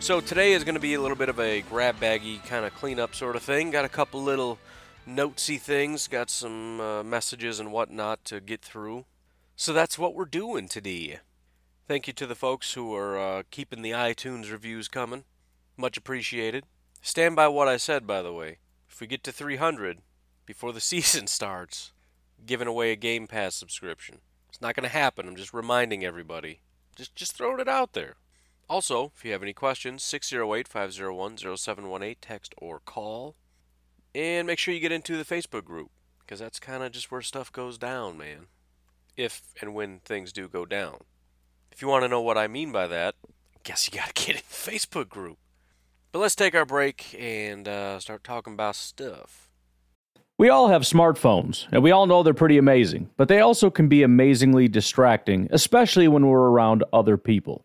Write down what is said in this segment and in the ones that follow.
So today is going to be a little bit of a grab baggy kind of cleanup sort of thing. Got a couple little notesy things, got some uh, messages and whatnot to get through. So that's what we're doing today. Thank you to the folks who are uh, keeping the iTunes reviews coming. Much appreciated. Stand by what I said, by the way. If we get to 300 before the season starts, giving away a Game Pass subscription. It's not going to happen. I'm just reminding everybody. Just just throwing it out there. Also, if you have any questions, 608-501-0718, text or call. And make sure you get into the Facebook group because that's kind of just where stuff goes down, man. If and when things do go down. If you want to know what I mean by that, guess you got to get in the Facebook group. But let's take our break and uh, start talking about stuff. We all have smartphones, and we all know they're pretty amazing, but they also can be amazingly distracting, especially when we're around other people.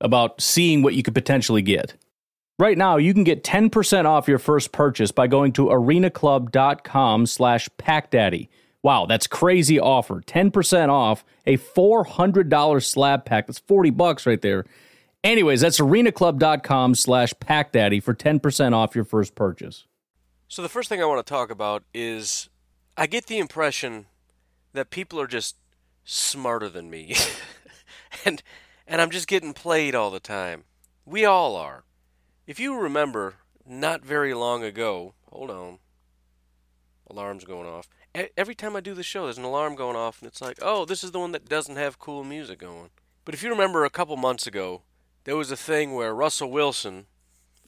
about seeing what you could potentially get. Right now, you can get 10% off your first purchase by going to arenaclub.com slash packdaddy. Wow, that's crazy offer. 10% off a $400 slab pack. That's 40 bucks right there. Anyways, that's arenaclub.com slash packdaddy for 10% off your first purchase. So the first thing I want to talk about is I get the impression that people are just smarter than me. and and I'm just getting played all the time. We all are. If you remember not very long ago, hold on. Alarm's going off. Every time I do the show, there's an alarm going off, and it's like, oh, this is the one that doesn't have cool music going. But if you remember a couple months ago, there was a thing where Russell Wilson,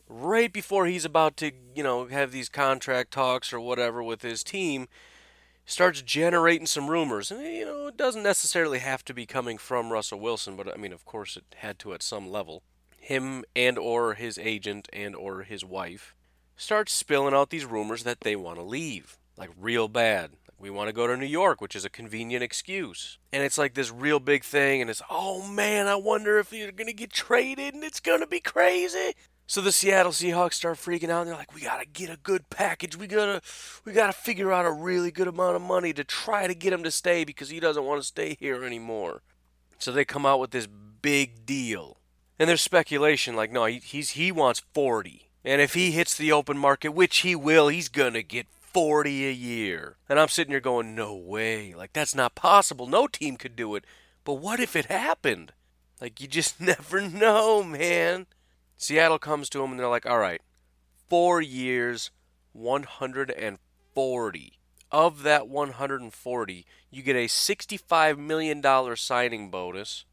right before he's about to, you know, have these contract talks or whatever with his team, starts generating some rumors. And, you know, it doesn't necessarily have to be coming from Russell Wilson, but I mean, of course, it had to at some level. Him and or his agent and or his wife starts spilling out these rumors that they want to leave, like real bad. We want to go to New York, which is a convenient excuse. And it's like this real big thing, and it's, oh man, I wonder if you're going to get traded and it's going to be crazy. So the Seattle Seahawks start freaking out. And they're like, "We gotta get a good package. We gotta, we gotta figure out a really good amount of money to try to get him to stay because he doesn't want to stay here anymore." So they come out with this big deal, and there's speculation like, "No, he, he's he wants 40, and if he hits the open market, which he will, he's gonna get 40 a year. And I'm sitting here going, no way. Like, that's not possible. No team could do it. But what if it happened? Like, you just never know, man. Seattle comes to him and they're like, all right, four years, 140. Of that 140, you get a $65 million signing bonus,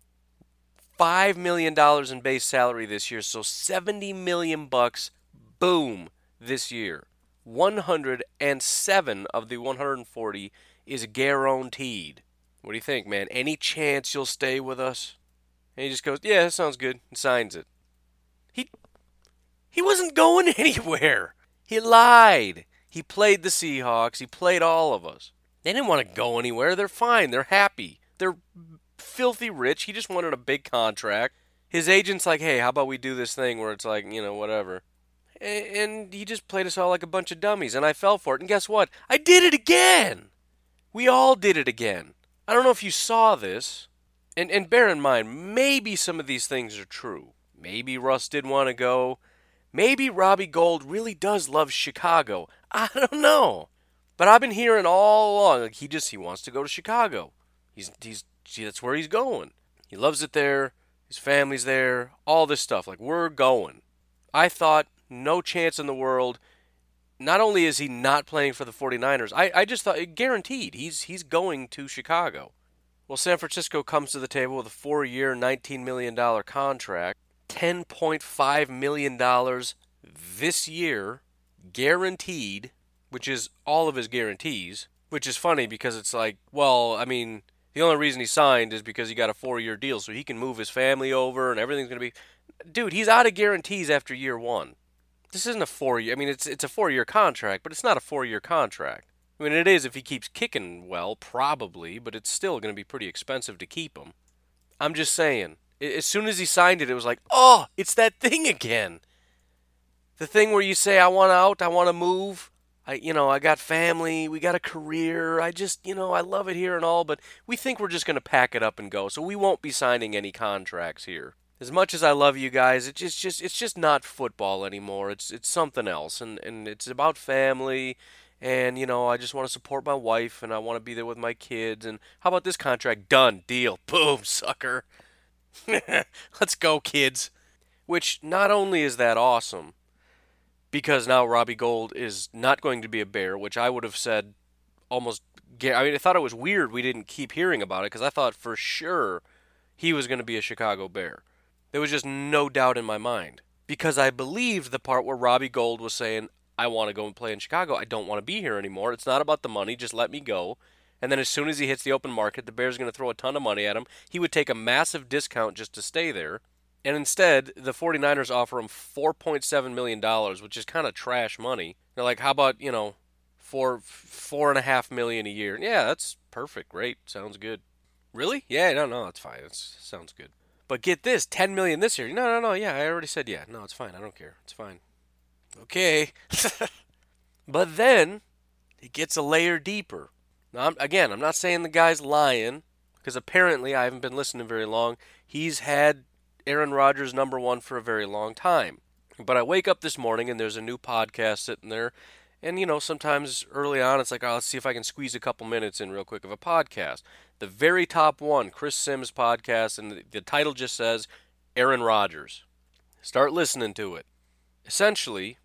$5 million in base salary this year, so 70 million bucks, boom, this year. 107 of the 140 is guaranteed. What do you think, man? Any chance you'll stay with us? And he just goes, "Yeah, that sounds good," and signs it. He he wasn't going anywhere. He lied. He played the Seahawks. He played all of us. They didn't want to go anywhere. They're fine. They're happy. They're filthy rich. He just wanted a big contract. His agent's like, "Hey, how about we do this thing where it's like, you know, whatever." and he just played us all like a bunch of dummies, and I fell for it. And guess what? I did it again. We all did it again. I don't know if you saw this, and and bear in mind, maybe some of these things are true. Maybe Russ did want to go. Maybe Robbie Gould really does love Chicago. I don't know. But I've been hearing all along like he just he wants to go to Chicago. He's he's see that's where he's going. He loves it there. His family's there. All this stuff. Like we're going. I thought no chance in the world. Not only is he not playing for the 49ers, I, I just thought guaranteed he's he's going to Chicago. Well, San Francisco comes to the table with a four-year, $19 million contract, $10.5 million this year, guaranteed, which is all of his guarantees, which is funny because it's like, well, I mean, the only reason he signed is because he got a four-year deal, so he can move his family over and everything's going to be. Dude, he's out of guarantees after year one. This isn't a four-year. I mean, it's it's a four-year contract, but it's not a four-year contract. I mean, it is if he keeps kicking well, probably, but it's still going to be pretty expensive to keep him. I'm just saying. As soon as he signed it, it was like, oh, it's that thing again. The thing where you say, I want out, I want to move. I, you know, I got family, we got a career. I just, you know, I love it here and all, but we think we're just going to pack it up and go. So we won't be signing any contracts here. As much as I love you guys, it's just, just it's just not football anymore. It's it's something else, and and it's about family and you know I just want to support my wife and I want to be there with my kids and how about this contract done deal boom sucker let's go kids which not only is that awesome because now Robbie Gould is not going to be a bear which I would have said almost I mean I thought it was weird we didn't keep hearing about it because I thought for sure he was going to be a Chicago Bear there was just no doubt in my mind because I believed the part where Robbie Gould was saying I want to go and play in Chicago. I don't want to be here anymore. It's not about the money. Just let me go. And then as soon as he hits the open market, the Bears are going to throw a ton of money at him. He would take a massive discount just to stay there. And instead, the 49ers offer him $4.7 million, which is kind of trash money. They're like, how about, you know, four, four and a half million a year? Yeah, that's perfect. Great. Sounds good. Really? Yeah, no, no, that's fine. That sounds good. But get this, 10 million this year. No, no, no. Yeah, I already said yeah. No, it's fine. I don't care. It's fine okay. but then it gets a layer deeper. Now, I'm, again, I'm not saying the guy's lying, because apparently I haven't been listening very long. He's had Aaron Rodgers number one for a very long time. But I wake up this morning and there's a new podcast sitting there. And, you know, sometimes early on it's like, oh, let's see if I can squeeze a couple minutes in real quick of a podcast. The very top one, Chris Simms podcast, and the, the title just says Aaron Rodgers. Start listening to it. Essentially,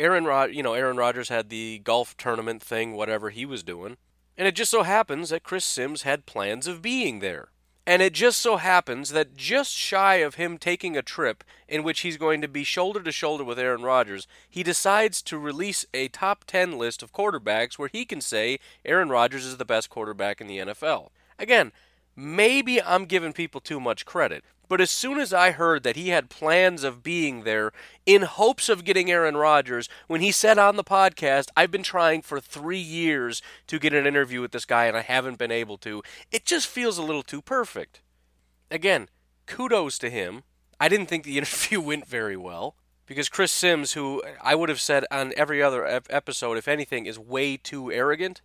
Aaron Rod, you know, Aaron Rodgers had the golf tournament thing, whatever he was doing, and it just so happens that Chris Simms had plans of being there. And it just so happens that just shy of him taking a trip in which he's going to be shoulder to shoulder with Aaron Rodgers, he decides to release a top 10 list of quarterbacks where he can say Aaron Rodgers is the best quarterback in the NFL. Again, maybe I'm giving people too much credit, but as soon as I heard that he had plans of being there in hopes of getting Aaron Rodgers, when he said on the podcast, I've been trying for three years to get an interview with this guy and I haven't been able to, it just feels a little too perfect. Again, kudos to him. I didn't think the interview went very well because Chris Simms, who I would have said on every other episode, if anything, is way too arrogant.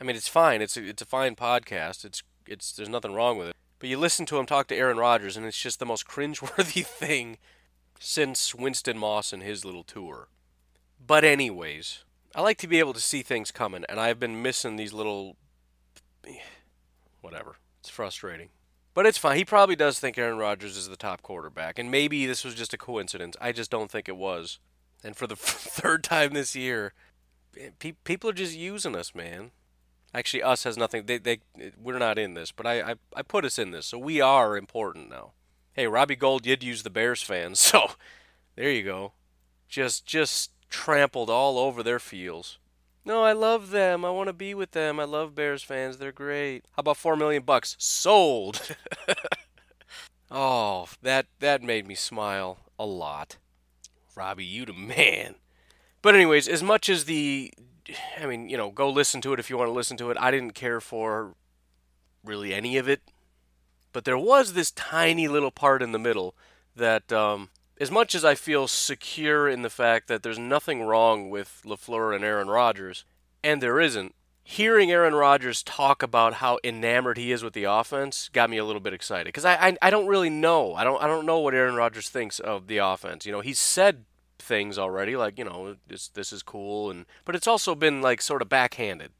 I mean, it's fine. It's a, it's a fine podcast. It's it's there's nothing wrong with it. But you listen to him talk to Aaron Rodgers, and it's just the most cringeworthy thing since Winston Moss and his little tour. But, anyways, I like to be able to see things coming, and I've been missing these little. Whatever. It's frustrating. But it's fine. He probably does think Aaron Rodgers is the top quarterback, and maybe this was just a coincidence. I just don't think it was. And for the third time this year, people are just using us, man. Actually, us has nothing. They, they, we're not in this, but I, I, I put us in this, so we are important now. Hey, Robbie Gould did use the Bears fans, so there you go. Just, just trampled all over their fields. No, I love them. I want to be with them. I love Bears fans. They're great. How about four million bucks? Sold. oh, that that made me smile a lot. Robbie, you the man. But anyways, as much as the I mean, you know, go listen to it if you want to listen to it. I didn't care for really any of it, but there was this tiny little part in the middle that um, as much as I feel secure in the fact that there's nothing wrong with LaFleur and Aaron Rodgers, and there isn't, hearing Aaron Rodgers talk about how enamored he is with the offense got me a little bit excited because I, I, I don't really know I don't I don't know what Aaron Rodgers thinks of the offense. You know, he's said things already like you know this this is cool and but it's also been like sort of backhanded.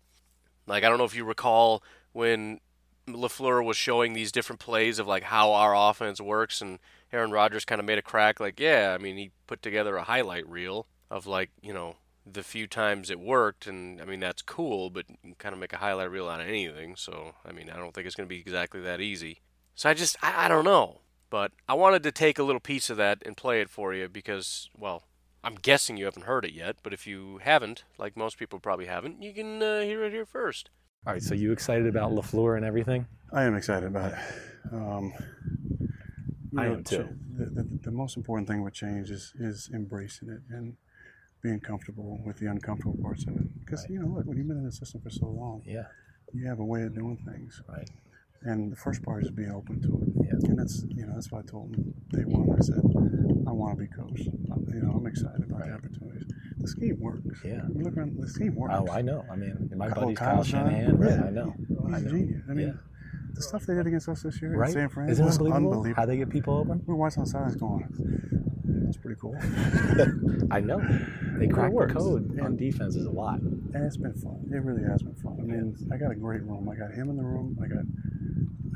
Like I don't know if you recall when LaFleur was showing these different plays of like how our offense works and Aaron Rodgers kind of made a crack like yeah I mean he put together a highlight reel of like you know the few times it worked, and I mean that's cool, but you can kind of make a highlight reel out of anything. So I mean I don't think it's going to be exactly that easy. So I just I, I don't know, but I wanted to take a little piece of that and play it for you because well I'm guessing you haven't heard it yet, but if you haven't, like most people probably haven't, you can uh, hear it here first. All right, so you excited about LaFleur and everything? I am excited about it. Um, I know, am too. The, the, the, most important thing with change is, is embracing it and being comfortable with the uncomfortable parts of it. Because right. you know, look, when you've been in the system for so long, yeah, you have a way of doing things. Right. And the first part is being open to it. Yeah. And that's you know that's why I told them day one. I said I want to be coach. Uh, you know I'm excited about right. the opportunities. The scheme works. Yeah. You look around, the scheme works. Oh, I know. I mean, my Kyle, buddy's Kyle, Kyle Shanahan. Right. Yeah. I know. He's I know. genius. I mean. Yeah the stuff they did against us this year right? in San Fran Isn't was unbelievable? unbelievable. How they get people open? We were watching on sidelines going, that's pretty cool. I know. They crack the code and on defenses a lot. And it's been fun. It really has been fun. I mean, I got a great room. I got him in the room. I got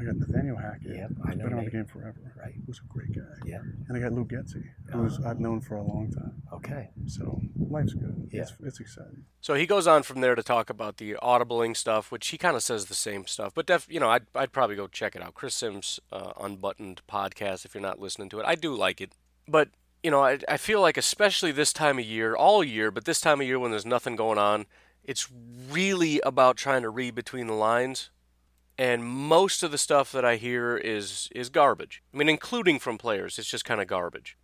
I got Nathaniel Hackett. Yep, I know. Been on the game forever. Right. Who's a great guy. Yeah. And I got Luke Getsy, who's uh, I've known for a long time. Okay. So life's good. Yeah. It's, it's exciting. So he goes on from there to talk about the audibling stuff, which he kind of says the same stuff. But def, you know, I'd I'd probably go check it out. Chris Simms uh, Unbuttoned podcast. If you're not listening to it, I do like it. But you know, I, I feel like especially this time of year, all year, but this time of year when there's nothing going on, it's really about trying to read between the lines and most of the stuff that I hear is is garbage. I mean, including from players, it's just kind of garbage.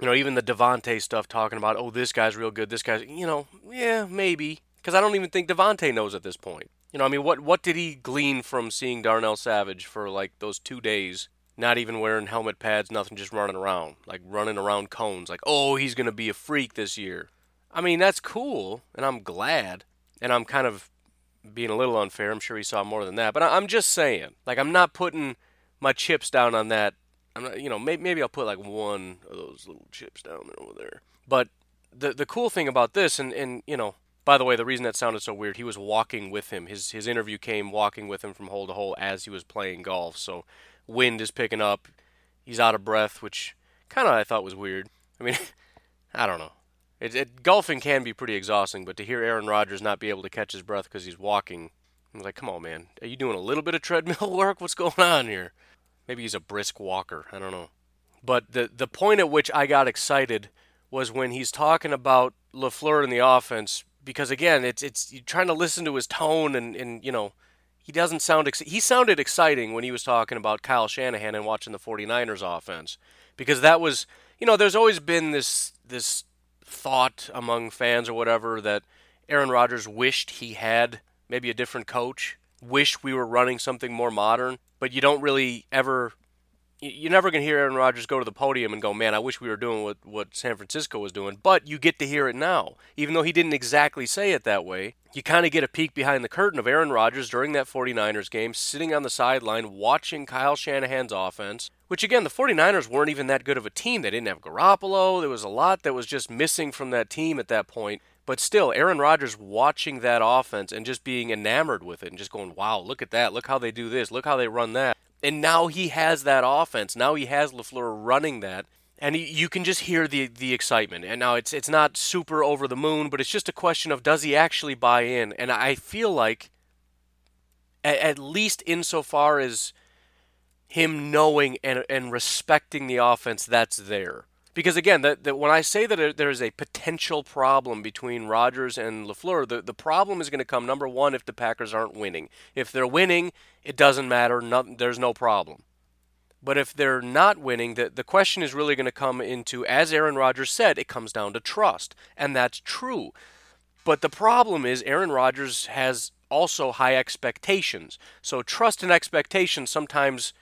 You know, even the Davante stuff talking about, oh, this guy's real good, this guy's, you know, yeah, maybe, because I don't even think Davante knows at this point. You know, I mean, what what did he glean from seeing Darnell Savage for like those two days? Not even wearing helmet pads, nothing, just running around, like running around cones, like, oh, he's gonna be a freak this year. I mean, that's cool, and I'm glad, and I'm kind of being a little unfair. I'm sure he saw more than that, but I, am just saying, like, I'm not putting my chips down on that. I'm not, you know, maybe, maybe I'll put like one of those little chips down there over there. But the the cool thing about this, and and you know, by the way, the reason that sounded so weird, he was walking with him. His his interview came walking with him from hole to hole as he was playing golf. So wind is picking up. He's out of breath, which kind of I thought was weird. I mean, I don't know. It, it, golfing can be pretty exhausting, but to hear Aaron Rodgers not be able to catch his breath because he's walking, I was like, come on, man. Are you doing a little bit of treadmill work? What's going on here? Maybe he's a brisk walker. I don't know. But the the point at which I got excited was when he's talking about LaFleur in the offense because again, it's it's you're trying to listen to his tone and and you know, he doesn't sound ex- he sounded exciting when he was talking about Kyle Shanahan and watching the 49ers offense because that was, you know, there's always been this this thought among fans or whatever that Aaron Rodgers wished he had maybe a different coach, wished we were running something more modern, but you don't really ever you're never going to hear Aaron Rodgers go to the podium and go, "Man, I wish we were doing what what San Francisco was doing." But you get to hear it now, even though he didn't exactly say it that way. You kind of get a peek behind the curtain of Aaron Rodgers during that 49ers game, sitting on the sideline watching Kyle Shanahan's offense. Which again, the 49ers weren't even that good of a team. They didn't have Garoppolo. There was a lot that was just missing from that team at that point. But still, Aaron Rodgers watching that offense and just being enamored with it and just going, wow, look at that. Look how they do this. Look how they run that. And now he has that offense. Now he has LaFleur running that. And he, you can just hear the, the excitement. And now it's, it's not super over the moon, but it's just a question of does he actually buy in? And I feel like, at, at least insofar as him knowing and, and respecting the offense that's there. Because again, that, that when I say that there is a potential problem between Rodgers and LaFleur, the, the problem is going to come number one if the Packers aren't winning. If they're winning, it doesn't matter. there's no problem. But if they're not winning, the, the question is really going to come into, as Aaron Rodgers said, it comes down to trust. And that's true. But the problem is, Aaron Rodgers has also high expectations. So trust and expectations sometimes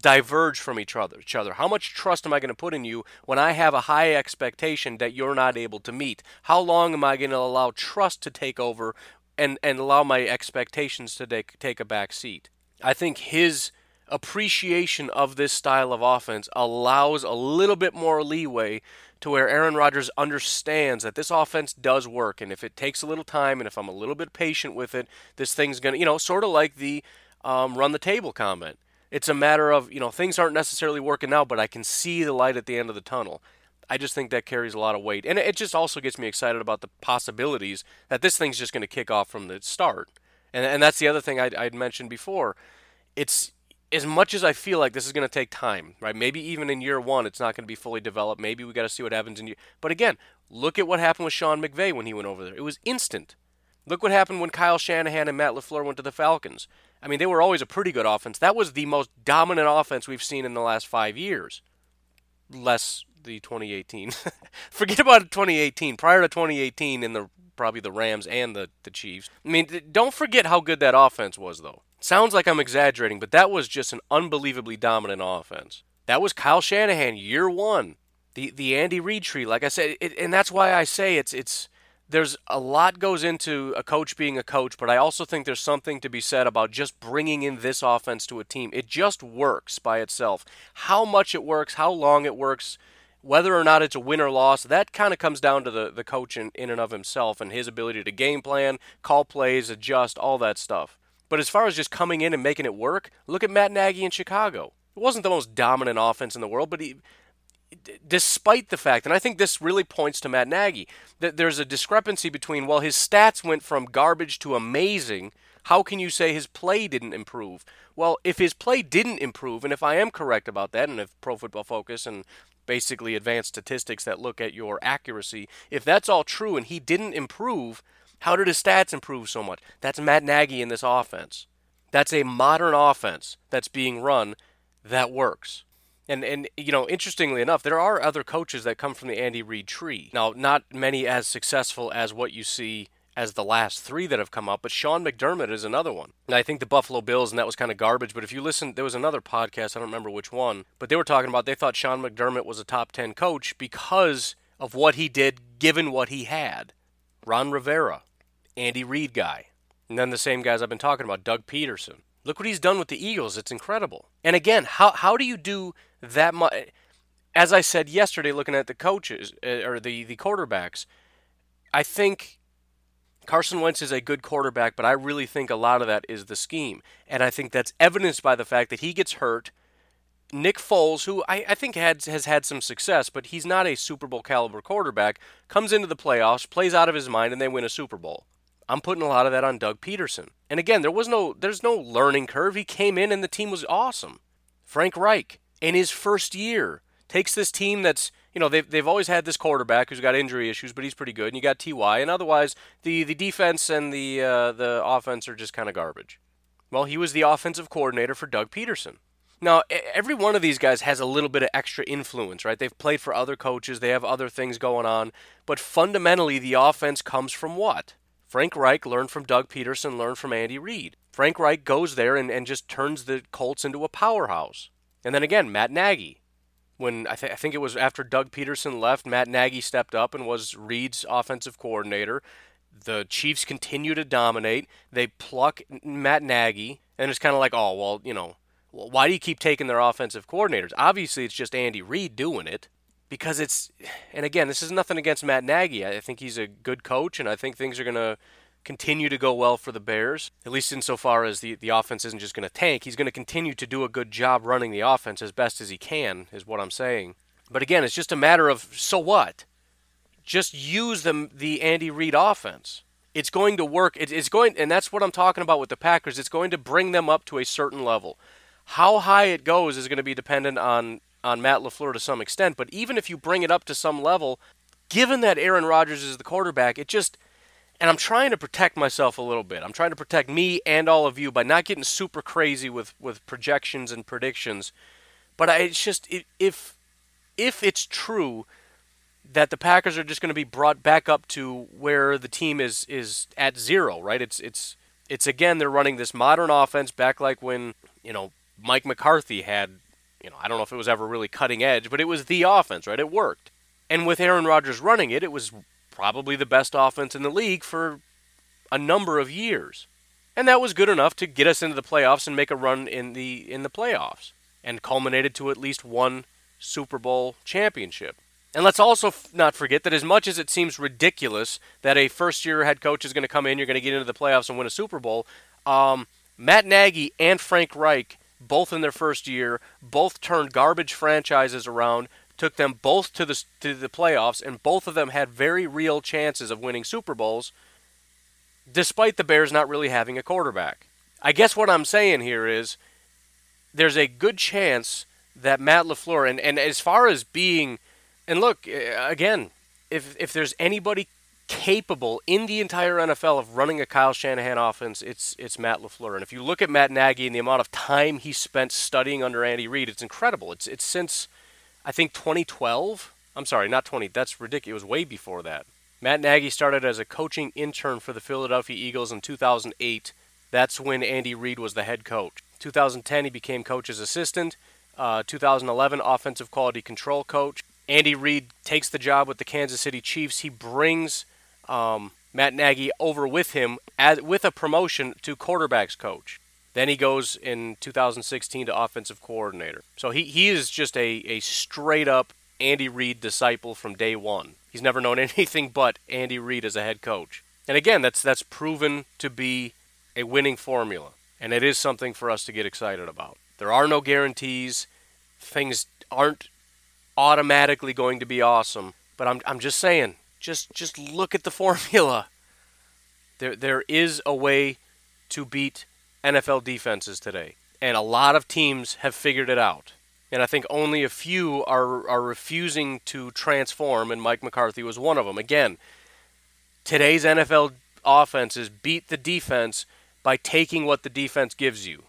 diverge from each other. Each other. How much trust am I going to put in you when I have a high expectation that you're not able to meet? How long am I going to allow trust to take over and and allow my expectations to take take a back seat? I think his appreciation of this style of offense allows a little bit more leeway to where Aaron Rodgers understands that this offense does work and if it takes a little time and if I'm a little bit patient with it, this thing's going to, you know, sort of like the um, run the table comment. It's a matter of, you know, things aren't necessarily working out, but I can see the light at the end of the tunnel. I just think that carries a lot of weight. And it just also gets me excited about the possibilities that this thing's just going to kick off from the start. And, and that's the other thing I'd, I'd mentioned before. It's as much as I feel like this is going to take time, right? Maybe even in year one, it's not going to be fully developed. Maybe we got to see what happens in year. But again, look at what happened with Sean McVay when he went over there. It was instant. Look what happened when Kyle Shanahan and Matt LaFleur went to the Falcons. I mean, they were always a pretty good offense. That was the most dominant offense we've seen in the last five years. Less the 2018. Forget about 2018. Prior to 2018, in the probably the Rams and the, the Chiefs. I mean, don't forget how good that offense was, though. Sounds like I'm exaggerating, but that was just an unbelievably dominant offense. That was Kyle Shanahan, year one. The the Andy Reid tree, like I said, it, and that's why I say it's it's there's a lot goes into a coach being a coach, but I also think there's something to be said about just bringing in this offense to a team. It just works by itself. How much it works, how long it works, whether or not it's a win or loss, that kind of comes down to the, the coach in, in and of himself and his ability to game plan, call plays, adjust, all that stuff. But as far as just coming in and making it work, look at Matt Nagy in Chicago. It wasn't the most dominant offense in the world, but he, despite the fact, and I think this really points to Matt Nagy, that there's a discrepancy between, well, his stats went from garbage to amazing. How can you say his play didn't improve? Well, if his play didn't improve, and if I am correct about that, and if Pro Football Focus and basically advanced statistics that look at your accuracy, if that's all true and he didn't improve, how did his stats improve so much? That's Matt Nagy in this offense. That's a modern offense that's being run that works. And and you know, interestingly enough, there are other coaches that come from the Andy Reid tree. Now, not many as successful as what you see as the last three that have come up, but Sean McDermott is another one. And I think the Buffalo Bills, and that was kind of garbage. But if you listen, there was another podcast, I don't remember which one, but they were talking about they thought Sean McDermott was a top 10 coach because of what he did given what he had. Ron Rivera, Andy Reid guy. And then the same guys I've been talking about, Doug Pederson. Look what he's done with the Eagles. It's incredible. And again, how, how do you do that much? As I said yesterday, looking at the coaches uh, or the, the quarterbacks, I think Carson Wentz is a good quarterback, but I really think a lot of that is the scheme. And I think that's evidenced by the fact that he gets hurt. Nick Foles, who I, I think had, has had some success, but he's not a Super Bowl caliber quarterback, comes into the playoffs, plays out of his mind, and they win a Super Bowl. I'm putting a lot of that on Doug Pederson. And again, there was no there's no learning curve. He came in and the team was awesome. Frank Reich in his first year takes this team that's you know they've, they've always had this quarterback who's got injury issues, but he's pretty good. And you got Ty, and otherwise the the defense and the uh, the offense are just kind of garbage. Well, he was the offensive coordinator for Doug Pederson. Now, every one of these guys has a little bit of extra influence, right? They've played for other coaches, they have other things going on, but fundamentally, the offense comes from what? Frank Reich learned from Doug Pederson, learned from Andy Reid. Frank Reich goes there and, and just turns the Colts into a powerhouse. And then again, Matt Nagy. When I, th- I think it was after Doug Pederson left, Matt Nagy stepped up and was Reid's offensive coordinator. The Chiefs continue to dominate. They pluck Matt Nagy, and it's kind of like, oh, well, you know, why do you keep taking their offensive coordinators? Obviously, it's just Andy Reid doing it because it's and again this is nothing against Matt Nagy. I think he's a good coach and I think things are going to continue to go well for the Bears, at least insofar as the, the offense isn't just going to tank. He's going to continue to do a good job running the offense as best as he can, is what I'm saying. But again, it's just a matter of so what? Just use the, the Andy Reid offense. It's going to work. It, it's going, and that's what I'm talking about with the Packers. It's going to bring them up to a certain level. How high it goes is going to be dependent on on Matt LaFleur to some extent, but even if you bring it up to some level, given that Aaron Rodgers is the quarterback, it just and I'm trying to protect myself a little bit. I'm trying to protect me and all of you by not getting super crazy with with projections and predictions. But I, it's just if if it's true that the Packers are just going to be brought back up to where the team is is at zero, right? It's it's it's again they're running this modern offense back like when you know Mike McCarthy had you know, I don't know if it was ever really cutting edge, but it was the offense, right? It worked. And with Aaron Rodgers running it, it was probably the best offense in the league for a number of years. And that was good enough to get us into the playoffs and make a run in the in the playoffs and culminated to at least one Super Bowl championship. And let's also f- not forget that as much as it seems ridiculous that a first year head coach is going to come in, you're going to get into the playoffs and win a Super Bowl, um, Matt Nagy and Frank Reich, both in their first year, both turned garbage franchises around, took them both to the, to the playoffs, and both of them had very real chances of winning Super Bowls, despite the Bears not really having a quarterback. I guess what I'm saying here is there's a good chance that Matt LaFleur, and, and as far as being, and look, uh, again, if, if there's anybody capable in the entire NFL of running a Kyle Shanahan offense, it's it's Matt LaFleur. And if you look at Matt Nagy and the amount of time he spent studying under Andy Reid, it's incredible. It's it's since I think 2012. I'm sorry, not 20. That's ridiculous. It was way before that. Matt Nagy started as a coaching intern for the Philadelphia Eagles in 2008. That's when Andy Reid was the head coach. 2010, he became coach's assistant. Uh, 2011, offensive quality control coach. Andy Reid takes the job with the Kansas City Chiefs. He brings um, Matt Nagy over with him as, with a promotion to quarterbacks coach. Then he goes in 2016 to offensive coordinator. So he, he is just a, a straight up Andy Reid disciple from day one. He's never known anything but Andy Reid as a head coach. And again, that's that's proven to be a winning formula. And it is something for us to get excited about. There are no guarantees. Things aren't automatically going to be awesome. But I'm, I'm just saying, just just look at the formula. There there is a way to beat NFL defenses today. And a lot of teams have figured it out. And I think only a few are are refusing to transform and Mike McCarthy was one of them. Again, today's NFL offenses beat the defense by taking what the defense gives you.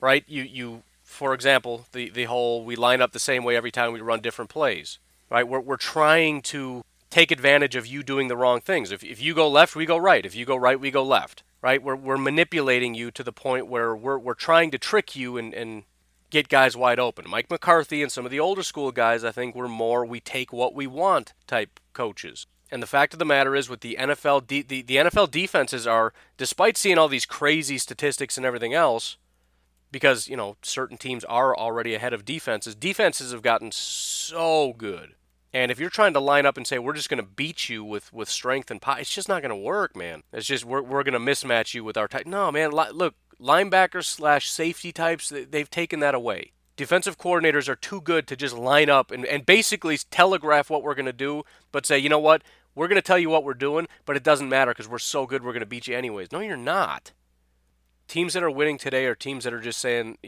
Right? You you for example, the, the whole we line up the same way every time we run different plays. Right? We're, we're trying to take advantage of you doing the wrong things. If, if you go left, we go right. If you go right, we go left. Right? We're, we're manipulating you to the point where we're, we're trying to trick you and, and get guys wide open. Mike McCarthy and some of the older school guys, I think, were more we take what we want type coaches. And the fact of the matter is, with the NFL, the, the NFL defenses are, despite seeing all these crazy statistics and everything else, because you know certain teams are already ahead of defenses. Defenses have gotten so good, and if you're trying to line up and say we're just going to beat you with with strength and power, it's just not going to work, man. It's just we're we're going to mismatch you with our type. No, man. Li- look, linebackers slash safety types, they've taken that away. Defensive coordinators are too good to just line up and, and basically telegraph what we're going to do, but say, you know what, we're going to tell you what we're doing, but it doesn't matter because we're so good we're going to beat you anyways. No, you're not teams that are winning today are teams that are just saying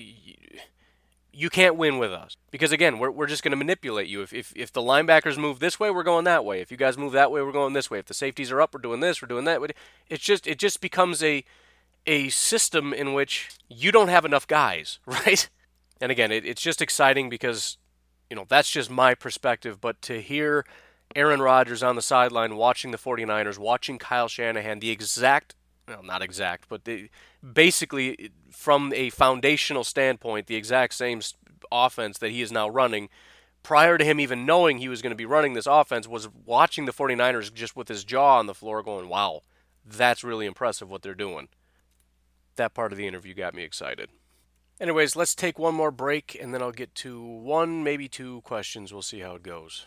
you can't win with us. Because again we're, we're just going to manipulate you. If, if, if the linebackers move this way we're going that way. If you guys move that way we're going this way. If the safeties are up we're doing this we're doing that. It's just it just becomes a a system in which you don't have enough guys right? And again it, it's just exciting because you know that's just my perspective. But to hear aaron rodgers on the sideline watching the 49ers watching kyle shanahan the exact well, not exact, but basically from a foundational standpoint, the exact same offense that he is now running. Prior to him even knowing he was going to be running this offense, was watching the 49ers just with his jaw on the floor, going, "Wow, that's really impressive what they're doing." That part of the interview got me excited. Anyways, let's take one more break, and then I'll get to one, maybe two questions. We'll see how it goes.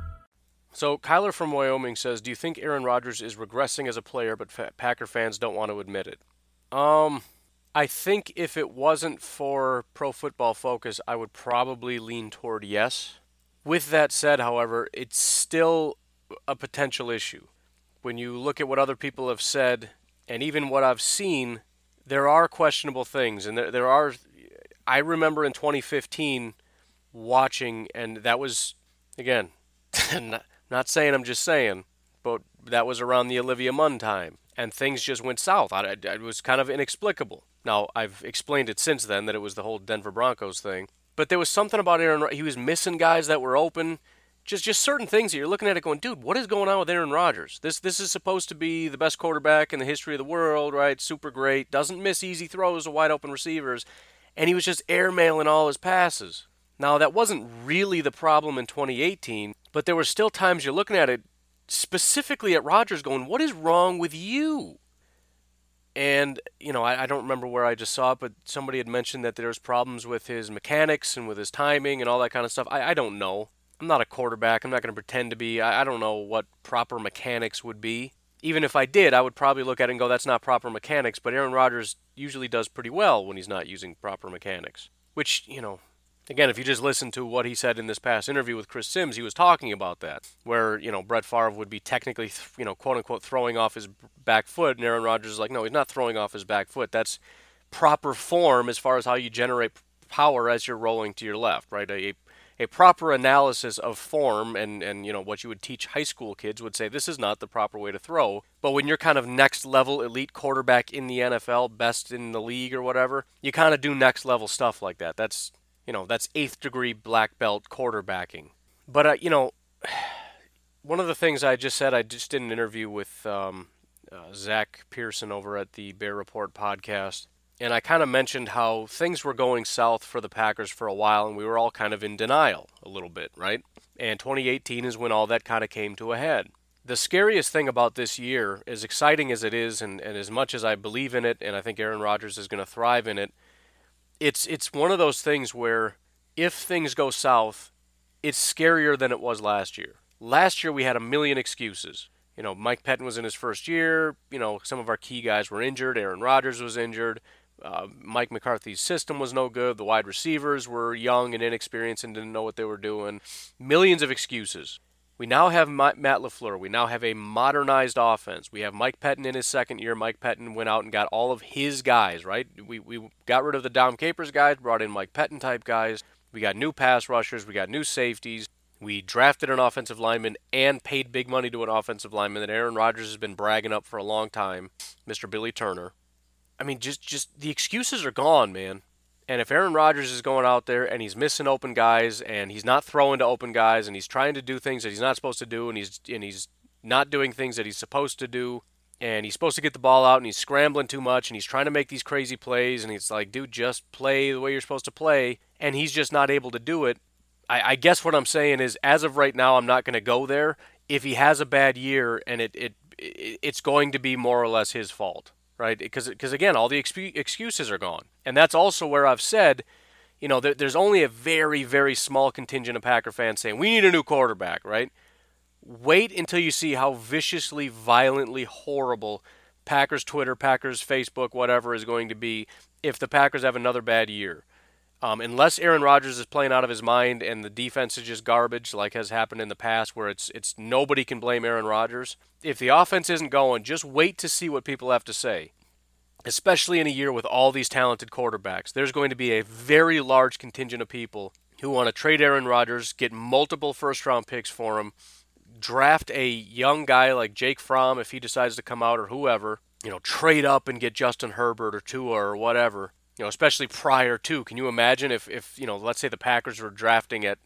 So Kyler from Wyoming says, "Do you think Aaron Rodgers is regressing as a player, but Packer fans don't want to admit it?" Um, I think if it wasn't for Pro Football Focus, I would probably lean toward yes. With that said, however, it's still a potential issue. When you look at what other people have said, and even what I've seen, there are questionable things, and there, there are. I remember in 2015 watching, and that was, again, not, saying I'm just saying, but that was around the Olivia Munn time, and things just went south. I, I, it was kind of inexplicable. Now, I've explained it since then that it was the whole Denver Broncos thing, but there was something about Aaron. He was missing guys that were open. Just, just certain things that you're looking at it going, dude, what is going on with Aaron Rodgers? This, this is supposed to be the best quarterback in the history of the world, right? Super great, doesn't miss easy throws to wide open receivers, and he was just airmailing all his passes. Now, that wasn't really the problem in 2018, but there were still times you're looking at it specifically at Rodgers going, What is wrong with you? And, you know, I, I, don't remember where I just saw it, but somebody had mentioned that there's problems with his mechanics and with his timing and all that kind of stuff. I, I don't know. I'm not a quarterback. I'm not going to pretend to be. I, I don't know what proper mechanics would be. Even if I did, I would probably look at it and go, that's not proper mechanics. But Aaron Rodgers usually does pretty well when he's not using proper mechanics. Which, you know, Again, if you just listen to what he said in this past interview with Chris Simms, he was talking about that, where you know Brett Favre would be technically, you know, quote unquote, throwing off his back foot, and Aaron Rodgers is like, no, he's not throwing off his back foot. That's proper form as far as how you generate power as you're rolling to your left, right? A, a proper analysis of form and, and you know what you would teach high school kids would say this is not the proper way to throw. But when you're kind of next level elite quarterback in the NFL, best in the league or whatever, you kind of do next level stuff like that. That's you know, that's eighth degree black belt quarterbacking. But, uh, you know, one of the things I just said, I just did an interview with um, uh, Zach Pearson over at the Bear Report podcast. And I kind of mentioned how things were going south for the Packers for a while, and we were all kind of in denial a little bit, right? And 2018 is when all that kind of came to a head. The scariest thing about this year, as exciting as it is, and, and as much as I believe in it, and I think Aaron Rodgers is going to thrive in it, it's it's one of those things where if things go south, it's scarier than it was last year. Last year we had a million excuses. You know, Mike Pettine was in his first year. You know, some of our key guys were injured. Aaron Rodgers was injured. Uh, Mike McCarthy's system was no good. The wide receivers were young and inexperienced and didn't know what they were doing. Millions of excuses. We now have Matt LaFleur. We now have a modernized offense. We have Mike Pettine in his second year. Mike Pettine went out and got all of his guys, right? We, we got rid of the Dom Capers guys, brought in Mike Pettine type guys. We got new pass rushers. We got new safeties. We drafted an offensive lineman and paid big money to an offensive lineman that Aaron Rodgers has been bragging up for a long time, Mr. Billy Turner. I mean, just just the excuses are gone, man. And if Aaron Rodgers is going out there and he's missing open guys and he's not throwing to open guys and he's trying to do things that he's not supposed to do and he's and he's not doing things that he's supposed to do and he's supposed to get the ball out and he's scrambling too much and he's trying to make these crazy plays and he's like, dude, just play the way you're supposed to play and he's just not able to do it. I, I guess what I'm saying is, as of right now, I'm not going to go there. If he has a bad year and it, it it's going to be more or less his fault right? Because because again, all the excuses are gone, and that's also where I've said, you know, there, there's only a very very small contingent of Packer fans saying we need a new quarterback, right? Wait until you see how viciously, violently horrible Packers Twitter, Packers Facebook, whatever is going to be if the Packers have another bad year. Um, unless Aaron Rodgers is playing out of his mind and the defense is just garbage, like has happened in the past, where it's it's nobody can blame Aaron Rodgers. If the offense isn't going, just wait to see what people have to say. Especially in a year with all these talented quarterbacks, there's going to be a very large contingent of people who want to trade Aaron Rodgers, get multiple first-round picks for him, draft a young guy like Jake Fromm if he decides to come out or whoever, you know, trade up and get Justin Herbert or Tua or whatever you know, especially prior to. Can you imagine if, if you know, let's say the Packers were drafting at,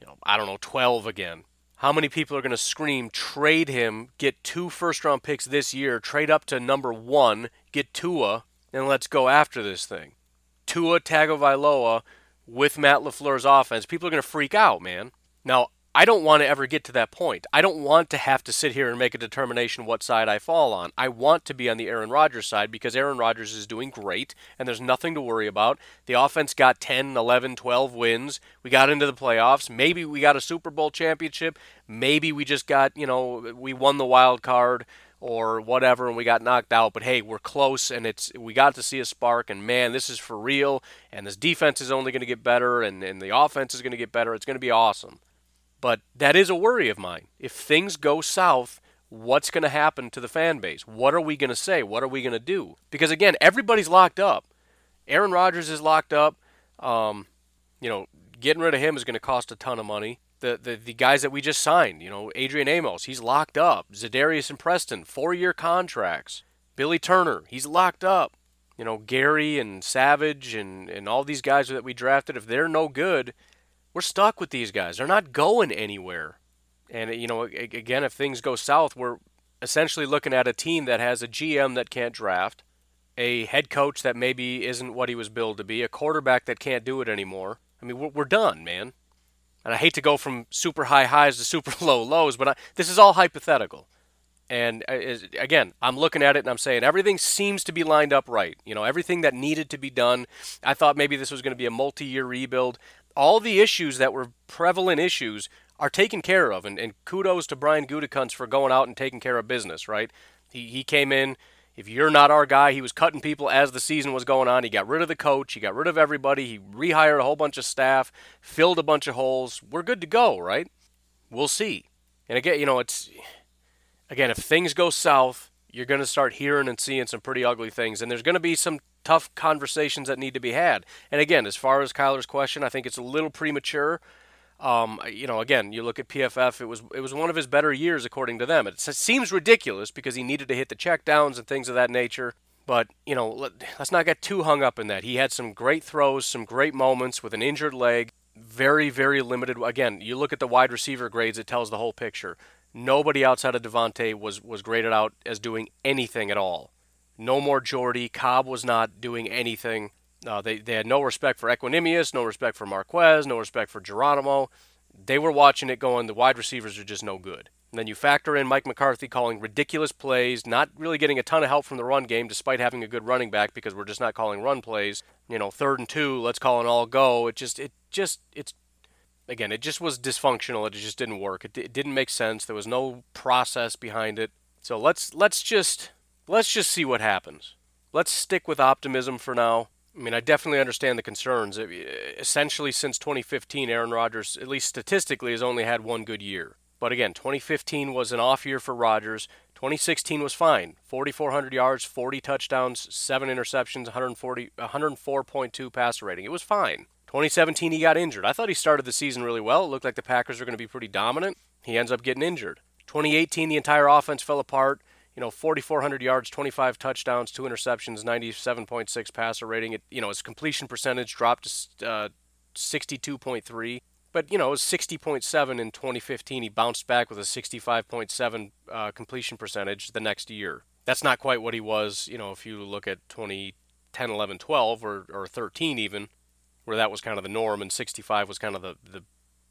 you know, I don't know, 12 again. How many people are going to scream, trade him, get two first round picks this year, trade up to number one, get Tua, and let's go after this thing? Tua Tagovailoa with Matt LaFleur's offense, people are going to freak out, man. Now, I don't want to ever get to that point. I don't want to have to sit here and make a determination what side I fall on. I want to be on the Aaron Rodgers side because Aaron Rodgers is doing great and there's nothing to worry about. The offense got 10, 11, 12 wins. We got into the playoffs. Maybe we got a Super Bowl championship. Maybe we just got, you know, we won the wild card or whatever and we got knocked out but hey we're close and it's we got to see a spark and man this is for real and this defense is only going to get better and, and the offense is going to get better it's going to be awesome but that is a worry of mine. If things go south, what's going to happen to the fan base? What are we going to say? What are we going to do? Because again, everybody's locked up. Aaron Rodgers is locked up. Um, you know, getting rid of him is going to cost a ton of money. The, the the guys that we just signed, you know, Adrian Amos, he's locked up. Za'Darius and Preston, four year contracts. Billy Turner, he's locked up. You know, Gary and Savage and, and all these guys that we drafted, if they're no good, we're stuck with these guys. They're not going anywhere. And, you know, again, if things go south, we're essentially looking at a team that has a GM that can't draft, a head coach that maybe isn't what he was billed to be, a quarterback that can't do it anymore. I mean, we're, we're done, man. And I hate to go from super high highs to super low lows, but I, this is all hypothetical. And uh, again, I'm looking at it and I'm saying everything seems to be lined up right. You know, everything that needed to be done. I thought maybe this was going to be a multi year rebuild. All the issues that were prevalent issues are taken care of. And, and kudos to Brian Gutekunst for going out and taking care of business, right? He, he came in, if you're not our guy, he was cutting people as the season was going on. He got rid of the coach, he got rid of everybody, he rehired a whole bunch of staff, filled a bunch of holes. We're good to go, right? We'll see. And again, you know, it's again, if things go south, you're going to start hearing and seeing some pretty ugly things, and there's going to be some tough conversations that need to be had. And again, as far as Kyler's question, I think it's a little premature. Um, you know, again, you look at PFF; it was it was one of his better years according to them. It seems ridiculous because he needed to hit the checkdowns and things of that nature. But you know, let, us not get too hung up in that. He had some great throws, some great moments with an injured leg. Very, very limited. Again, you look at the wide receiver grades; it tells the whole picture. Nobody outside of Davante was was graded out as doing anything at all. No more Jordy. Cobb was not doing anything. Uh, they, they had no respect for Equanimeous, no respect for Marquez, no respect for Geronimo. They were watching it going, the wide receivers are just no good. And then you factor in Mike McCarthy calling ridiculous plays, not really getting a ton of help from the run game despite having a good running back because we're just not calling run plays. You know, third and two, let's call an all go. It just, it just, it's, again, it just was dysfunctional. It just didn't work. It, it didn't make sense. There was no process behind it. So let's, let's just, let's just see what happens. Let's stick with optimism for now. I mean, I definitely understand the concerns. Essentially, since 2015, Aaron Rodgers, at least statistically, has only had one good year. But again, 2015 was an off year for Rodgers. 2016 was fine 4,400 yards, 40 touchdowns, 7 interceptions, 140, 104.2 passer rating. It was fine. 2017, he got injured. I thought he started the season really well. It looked like the Packers were going to be pretty dominant. He ends up getting injured. 2018, the entire offense fell apart you know, 4,400 yards, 25 touchdowns, two interceptions, 97.6 passer rating. It, you know, his completion percentage dropped to uh, 62.3, but you know, it was 60.7 in 2015. He bounced back with a 65.7 uh, completion percentage the next year. That's not quite what he was, you know, if you look at 2010, 11, 12, or, or 13 even, where that was kind of the norm, and 65 was kind of the the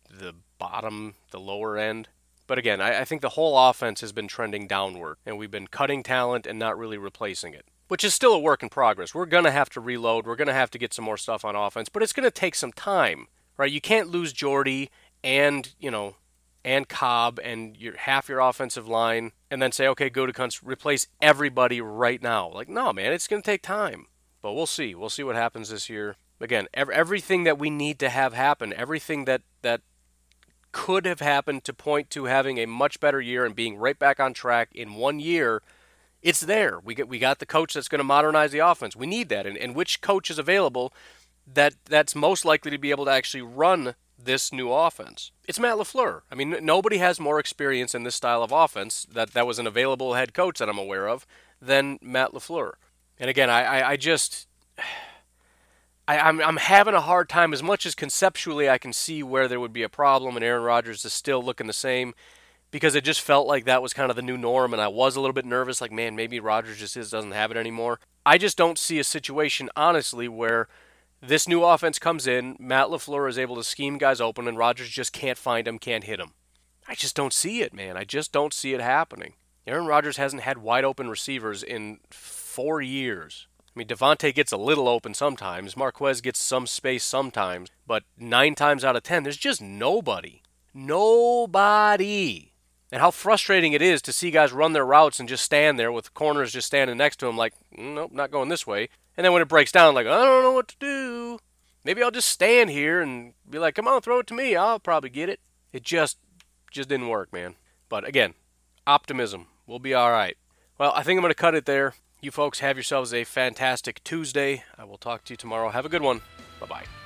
the bottom, the lower end. But again, I, I think the whole offense has been trending downward, and we've been cutting talent and not really replacing it which is still a work in progress. We're going to have to reload. We're going to have to get some more stuff on offense, but it's going to take some time, right? You can't lose Jordy and, you know, and Cobb and your half your offensive line and then say, okay, go to cons- replace everybody right now. Like, no, man, it's going to take time. But we'll see. We'll see what happens this year. Again, ev- everything that we need to have happen, everything that, that could have happened to point to having a much better year and being right back on track in one year, it's there. We get we got the coach that's going to modernize the offense. We need that, and, and which coach is available that that's most likely to be able to actually run this new offense? It's Matt LaFleur. I mean, nobody has more experience in this style of offense that that was an available head coach that I'm aware of than Matt LaFleur. And again, I, I, I just I, am I'm, I'm having a hard time as much as conceptually I can see where there would be a problem and Aaron Rodgers is still looking the same because it just felt like that was kind of the new norm and I was a little bit nervous like man maybe Rodgers just is, doesn't have it anymore. I just don't see a situation honestly where this new offense comes in, Matt LaFleur is able to scheme guys open and Rodgers just can't find them, can't hit them. I just don't see it, man. I just don't see it happening. Aaron Rodgers hasn't had wide open receivers in 4 years. I mean, Davante gets a little open sometimes. Marquez gets some space sometimes. But nine times out of ten, there's just nobody. Nobody. And how frustrating it is to see guys run their routes and just stand there with corners just standing next to them, like, mm, nope, not going this way. And then when it breaks down, like, I don't know what to do. Maybe I'll just stand here and be like, come on, throw it to me. I'll probably get it. It just, just didn't work, man. But again, optimism. We'll be all right. Well, I think I'm going to cut it there. You folks have yourselves a fantastic Tuesday. I will talk to you tomorrow. Have a good one. Bye bye.